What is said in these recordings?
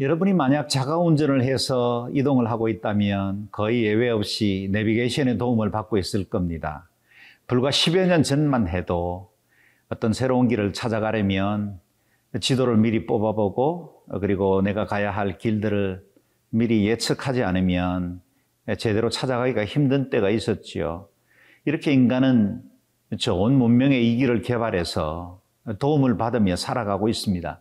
여러분이 만약 자가 운전을 해서 이동을 하고 있다면 거의 예외 없이 내비게이션의 도움을 받고 있을 겁니다. 불과 10여 년 전만 해도 어떤 새로운 길을 찾아가려면 지도를 미리 뽑아보고 그리고 내가 가야 할 길들을 미리 예측하지 않으면 제대로 찾아가기가 힘든 때가 있었지요. 이렇게 인간은 좋은 문명의 이 길을 개발해서 도움을 받으며 살아가고 있습니다.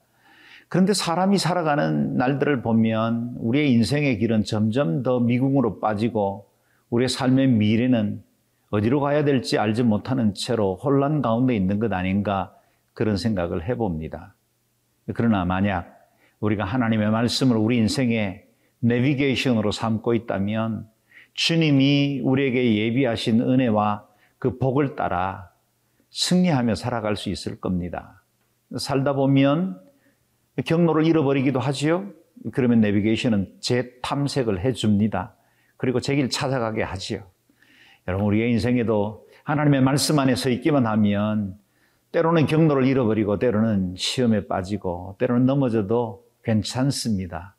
그런데 사람이 살아가는 날들을 보면 우리의 인생의 길은 점점 더 미궁으로 빠지고 우리의 삶의 미래는 어디로 가야 될지 알지 못하는 채로 혼란 가운데 있는 것 아닌가 그런 생각을 해봅니다. 그러나 만약 우리가 하나님의 말씀을 우리 인생의 내비게이션으로 삼고 있다면 주님이 우리에게 예비하신 은혜와 그 복을 따라 승리하며 살아갈 수 있을 겁니다. 살다 보면 경로를 잃어버리기도 하지요. 그러면 내비게이션은 재탐색을 해줍니다. 그리고 제 길 찾아가게 하지요. 여러분, 우리의 인생에도 하나님의 말씀 안에 서 있기만 하면 때로는 경로를 잃어버리고 때로는 시험에 빠지고 때로는 넘어져도 괜찮습니다.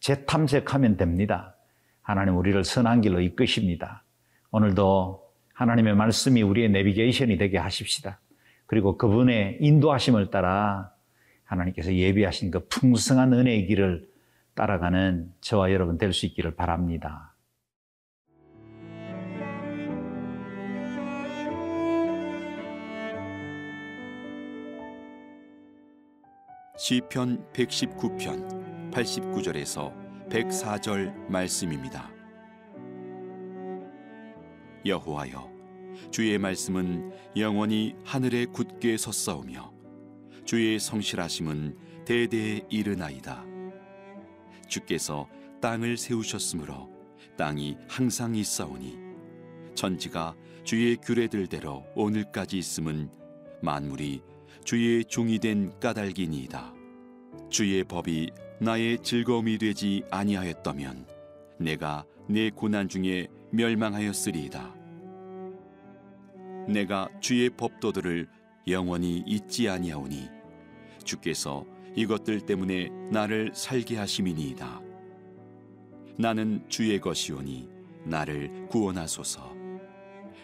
재탐색하면 됩니다. 하나님 우리를 선한 길로 이끄십니다. 오늘도 하나님의 말씀이 우리의 내비게이션이 되게 하십시다. 그리고 그분의 인도하심을 따라 하나님께서 예비하신 그 풍성한 은혜의 길을 따라가는 저와 여러분 될 수 있기를 바랍니다. 시편 119편 89절에서 104절 말씀입니다. 여호와여 주의 말씀은 영원히 하늘에 굳게 섰사오며 주의 성실하심은 대대에 이르나이다. 주께서 땅을 세우셨으므로 땅이 항상 있사오니 천지가 주의 규례들대로 오늘까지 있음은 만물이 주의 종이 된 까닭이니이다. 주의 법이 나의 즐거움이 되지 아니하였다면 내가 내 고난 중에 멸망하였으리이다. 내가 주의 법도들을 영원히 잊지 아니하오니 주께서 이것들 때문에 나를 살게 하심이니이다. 나는 주의 것이오니 나를 구원하소서.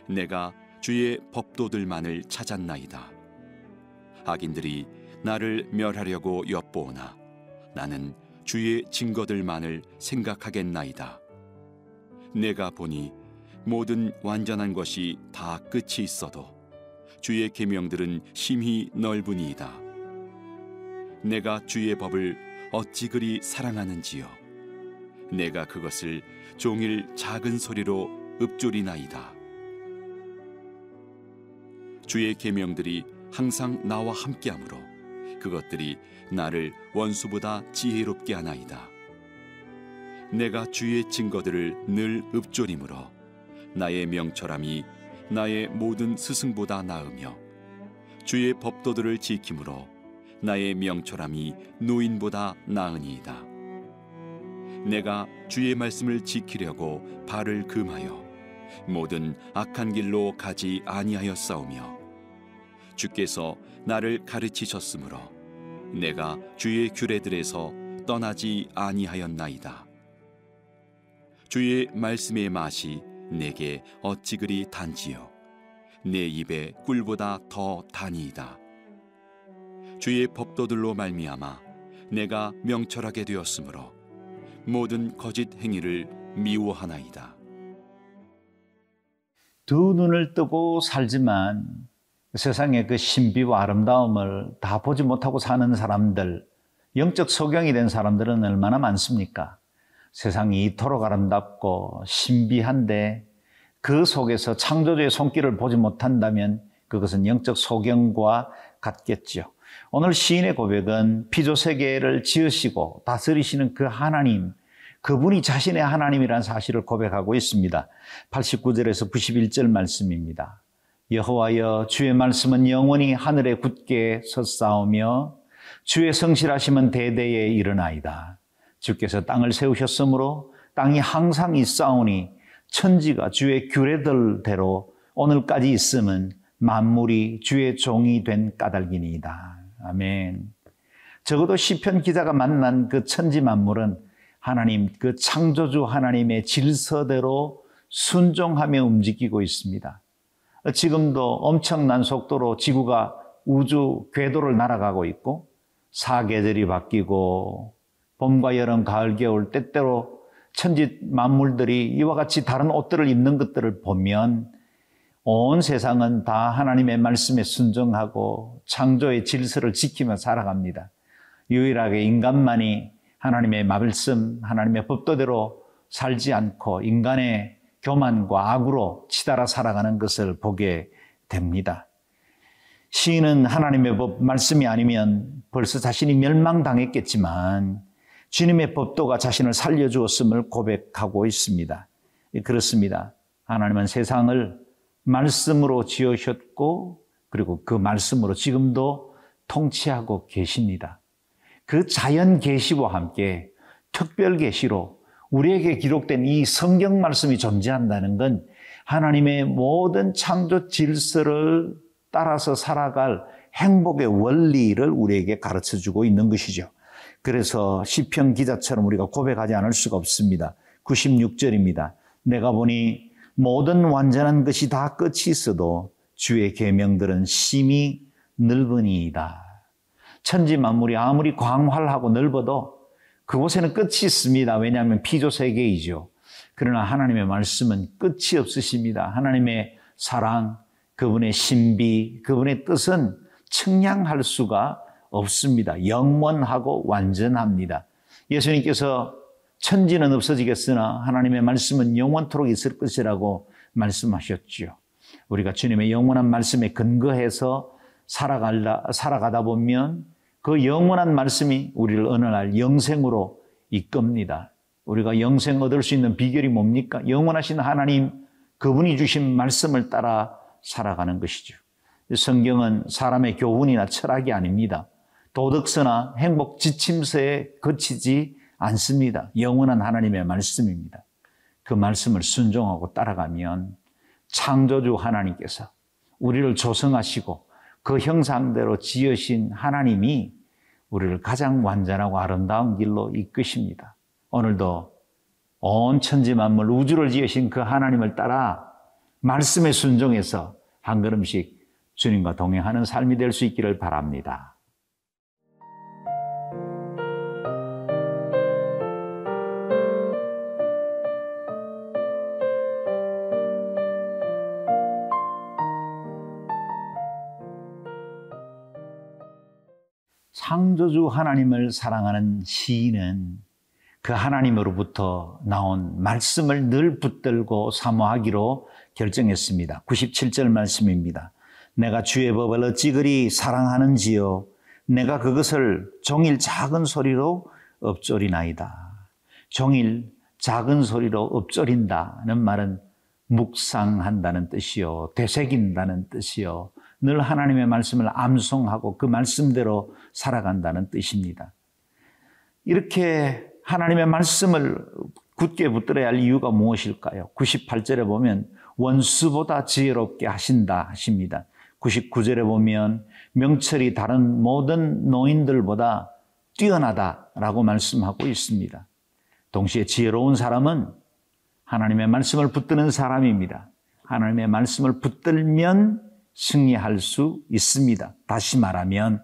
내가 주의 법도들만을 찾았나이다. 악인들이 나를 멸하려고 엿보오나 나는 주의 증거들만을 생각하겠나이다. 내가 보니 모든 완전한 것이 다 끝이 있어도 주의 계명들은 심히 넓으니이다. 내가 주의 법을 어찌 그리 사랑하는지요. 내가 그것을 종일 작은 소리로 읊조리나이다. 주의 계명들이 항상 나와 함께하므로 그것들이 나를 원수보다 지혜롭게 하나이다. 내가 주의 증거들을 늘 읊조림으로 나의 명철함이 나의 모든 스승보다 나으며 주의 법도들을 지킴으로 나의 명철함이 노인보다 나으니이다. 내가 주의 말씀을 지키려고 발을 금하여 모든 악한 길로 가지 아니하였사오며 주께서 나를 가르치셨으므로 내가 주의 규례들에서 떠나지 아니하였나이다. 주의 말씀의 맛이 내게 어찌 그리 단지요 내 입에 꿀보다 더 단이이다. 주의 법도들로 말미암아 내가 명철하게 되었으므로 모든 거짓 행위를 미워하나이다. 두 눈을 뜨고 살지만 세상의 그 신비와 아름다움을 다 보지 못하고 사는 사람들, 영적 소경이 된 사람들은 얼마나 많습니까? 세상이 이토록 아름답고 신비한데 그 속에서 창조주의 손길을 보지 못한다면 그것은 영적 소경과 같겠지요. 오늘 시인의 고백은 피조 세계를 지으시고 다스리시는 그 하나님, 그분이 자신의 하나님이라는 사실을 고백하고 있습니다. 89절에서 91절 말씀입니다. 여호와여 주의 말씀은 영원히 하늘에 굳게 섰사오며 주의 성실하심은 대대에 일어나이다. 주께서 땅을 세우셨으므로 땅이 항상 있사오니 천지가 주의 규례들대로 오늘까지 있음은 만물이 주의 종이 된 까닭이니이다. 아멘. 적어도 시편 기자가 만난 그 천지 만물은 하나님 그 창조주 하나님의 질서대로 순종하며 움직이고 있습니다. 지금도 엄청난 속도로 지구가 우주 궤도를 날아가고 있고 사계절이 바뀌고 봄과 여름, 가을, 겨울 때때로 천지 만물들이 이와 같이 다른 옷들을 입는 것들을 보면 온 세상은 다 하나님의 말씀에 순종하고 창조의 질서를 지키며 살아갑니다. 유일하게 인간만이 하나님의 말씀, 하나님의 법도대로 살지 않고 인간의 교만과 악으로 치달아 살아가는 것을 보게 됩니다. 시인은 하나님의 법 말씀이 아니면 벌써 자신이 멸망당했겠지만 주님의 법도가 자신을 살려주었음을 고백하고 있습니다. 그렇습니다. 하나님은 세상을 말씀으로 지으셨고 그리고 그 말씀으로 지금도 통치하고 계십니다. 그 자연 계시와 함께 특별 계시로 우리에게 기록된 이 성경 말씀이 존재한다는 건 하나님의 모든 창조 질서를 따라서 살아갈 행복의 원리를 우리에게 가르쳐 주고 있는 것이죠. 그래서 시편 기자처럼 우리가 고백하지 않을 수가 없습니다. 96절입니다. 내가 보니 모든 완전한 것이 다 끝이 있어도 주의 계명들은 심히 넓으니이다. 천지 만물이 아무리 광활하고 넓어도 그곳에는 끝이 있습니다. 왜냐하면 피조 세계이죠. 그러나 하나님의 말씀은 끝이 없으십니다. 하나님의 사랑, 그분의 신비, 그분의 뜻은 측량할 수가 없습니다. 영원하고 완전합니다. 예수님께서 천지는 없어지겠으나 하나님의 말씀은 영원토록 있을 것이라고 말씀하셨죠. 우리가 주님의 영원한 말씀에 근거해서 살아가다, 살아가다 보면 그 영원한 말씀이 우리를 어느 날 영생으로 이끕니다. 우리가 영생 얻을 수 있는 비결이 뭡니까? 영원하신 하나님, 그분이 주신 말씀을 따라 살아가는 것이죠. 성경은 사람의 교훈이나 철학이 아닙니다. 도덕서나 행복 지침서에 거치지 않습니다. 영원한 하나님의 말씀입니다. 그 말씀을 순종하고 따라가면 창조주 하나님께서 우리를 조성하시고 그 형상대로 지으신 하나님이 우리를 가장 완전하고 아름다운 길로 이끄십니다. 오늘도 온 천지 만물 우주를 지으신 그 하나님을 따라 말씀에 순종해서 한 걸음씩 주님과 동행하는 삶이 될 수 있기를 바랍니다. 창조주 하나님을 사랑하는 시인은 그 하나님으로부터 나온 말씀을 늘 붙들고 사모하기로 결정했습니다. 97절 말씀입니다. 내가 주의 법을 어찌 그리 사랑하는지요. 내가 그것을 종일 작은 소리로 엎조리나이다. 종일 작은 소리로 엎조린다는 말은 묵상한다는 뜻이요. 되새긴다는 뜻이요. 늘 하나님의 말씀을 암송하고 그 말씀대로 살아간다는 뜻입니다. 이렇게 하나님의 말씀을 굳게 붙들어야 할 이유가 무엇일까요? 98절에 보면 원수보다 지혜롭게 하신다 하십니다. 99절에 보면 명철이 다른 모든 노인들보다 뛰어나다라고 말씀하고 있습니다. 동시에 지혜로운 사람은 하나님의 말씀을 붙드는 사람입니다. 하나님의 말씀을 붙들면 승리할 수 있습니다. 다시 말하면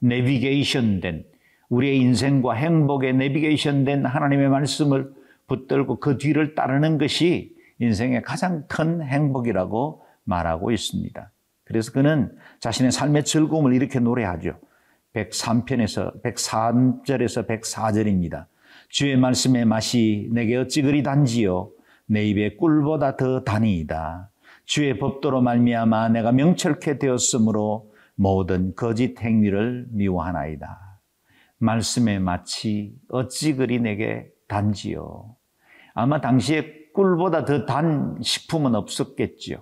내비게이션 된 우리의 인생과 행복에 내비게이션 된 하나님의 말씀을 붙들고 그 뒤를 따르는 것이 인생의 가장 큰 행복이라고 말하고 있습니다. 그래서 그는 자신의 삶의 즐거움을 이렇게 노래하죠. 103편에서 103절에서 104절입니다. 주의 말씀의 맛이 내게 어찌 그리 단지요 내 입에 꿀보다 더 다니이다. 주의 법도로 말미암아 내가 명철케 되었으므로 모든 거짓 행위를 미워하나이다. 말씀의 맛이 어찌 그리 내게 단지요. 아마 당시에 꿀보다 더 단 식품은 없었겠지요.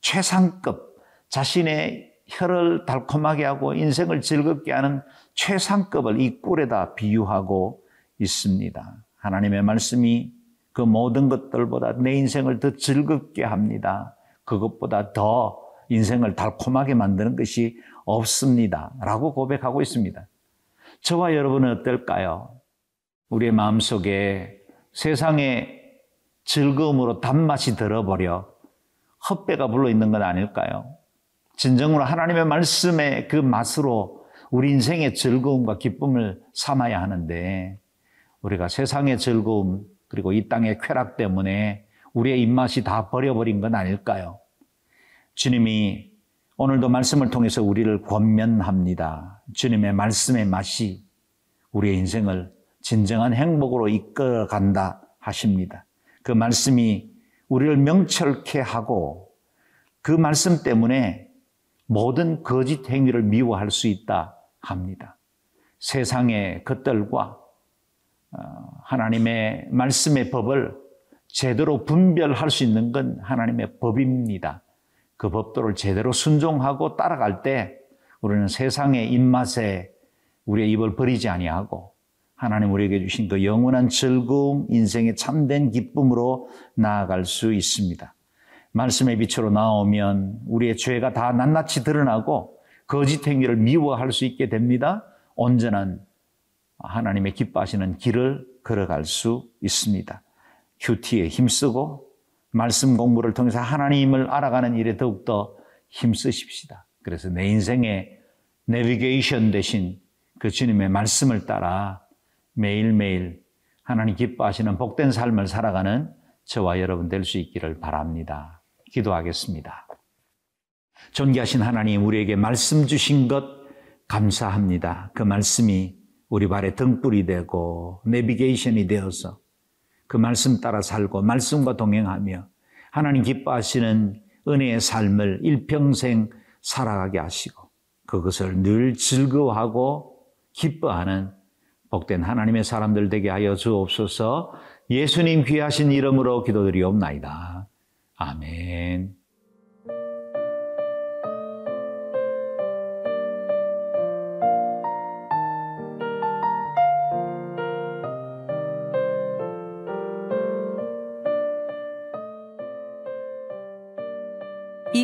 최상급 자신의 혀를 달콤하게 하고 인생을 즐겁게 하는 최상급을 이 꿀에다 비유하고 있습니다. 하나님의 말씀이 그 모든 것들보다 내 인생을 더 즐겁게 합니다. 그것보다 더 인생을 달콤하게 만드는 것이 없습니다. 라고 고백하고 있습니다. 저와 여러분은 어떨까요? 우리의 마음 속에 세상의 즐거움으로 단맛이 들어버려 헛배가 불러 있는 건 아닐까요? 진정으로 하나님의 말씀의 그 맛으로 우리 인생의 즐거움과 기쁨을 삼아야 하는데 우리가 세상의 즐거움 그리고 이 땅의 쾌락 때문에 우리의 입맛이 다 버려버린 건 아닐까요? 주님이 오늘도 말씀을 통해서 우리를 권면합니다. 주님의 말씀의 맛이 우리의 인생을 진정한 행복으로 이끌어 간다 하십니다. 그 말씀이 우리를 명철케 하고 그 말씀 때문에 모든 거짓 행위를 미워할 수 있다 합니다. 세상의 것들과 어, 하나님의 말씀의 법을 제대로 분별할 수 있는 건 하나님의 법입니다. 그 법도를 제대로 순종하고 따라갈 때 우리는 세상의 입맛에 우리의 입을 버리지 아니하고 하나님 우리에게 주신 그 영원한 즐거움, 인생의 참된 기쁨으로 나아갈 수 있습니다. 말씀의 빛으로 나오면 우리의 죄가 다 낱낱이 드러나고 거짓 행위를 미워할 수 있게 됩니다. 온전한 하나님의 기뻐하시는 길을 걸어갈 수 있습니다. 큐티에 힘쓰고 말씀 공부를 통해서 하나님을 알아가는 일에 더욱더 힘쓰십시다. 그래서 내 인생의 내비게이션 대신 그 주님의 말씀을 따라 매일매일 하나님 기뻐하시는 복된 삶을 살아가는 저와 여러분 될 수 있기를 바랍니다. 기도하겠습니다. 존귀하신 하나님, 우리에게 말씀 주신 것 감사합니다. 그 말씀이 우리 발에 등불이 되고 내비게이션이 되어서 그 말씀 따라 살고 말씀과 동행하며 하나님 기뻐하시는 은혜의 삶을 일평생 살아가게 하시고 그것을 늘 즐거워하고 기뻐하는 복된 하나님의 사람들 되게 하여 주옵소서 예수님 귀하신 이름으로 기도드리옵나이다. 아멘.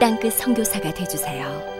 땅끝 성교사가 되주세요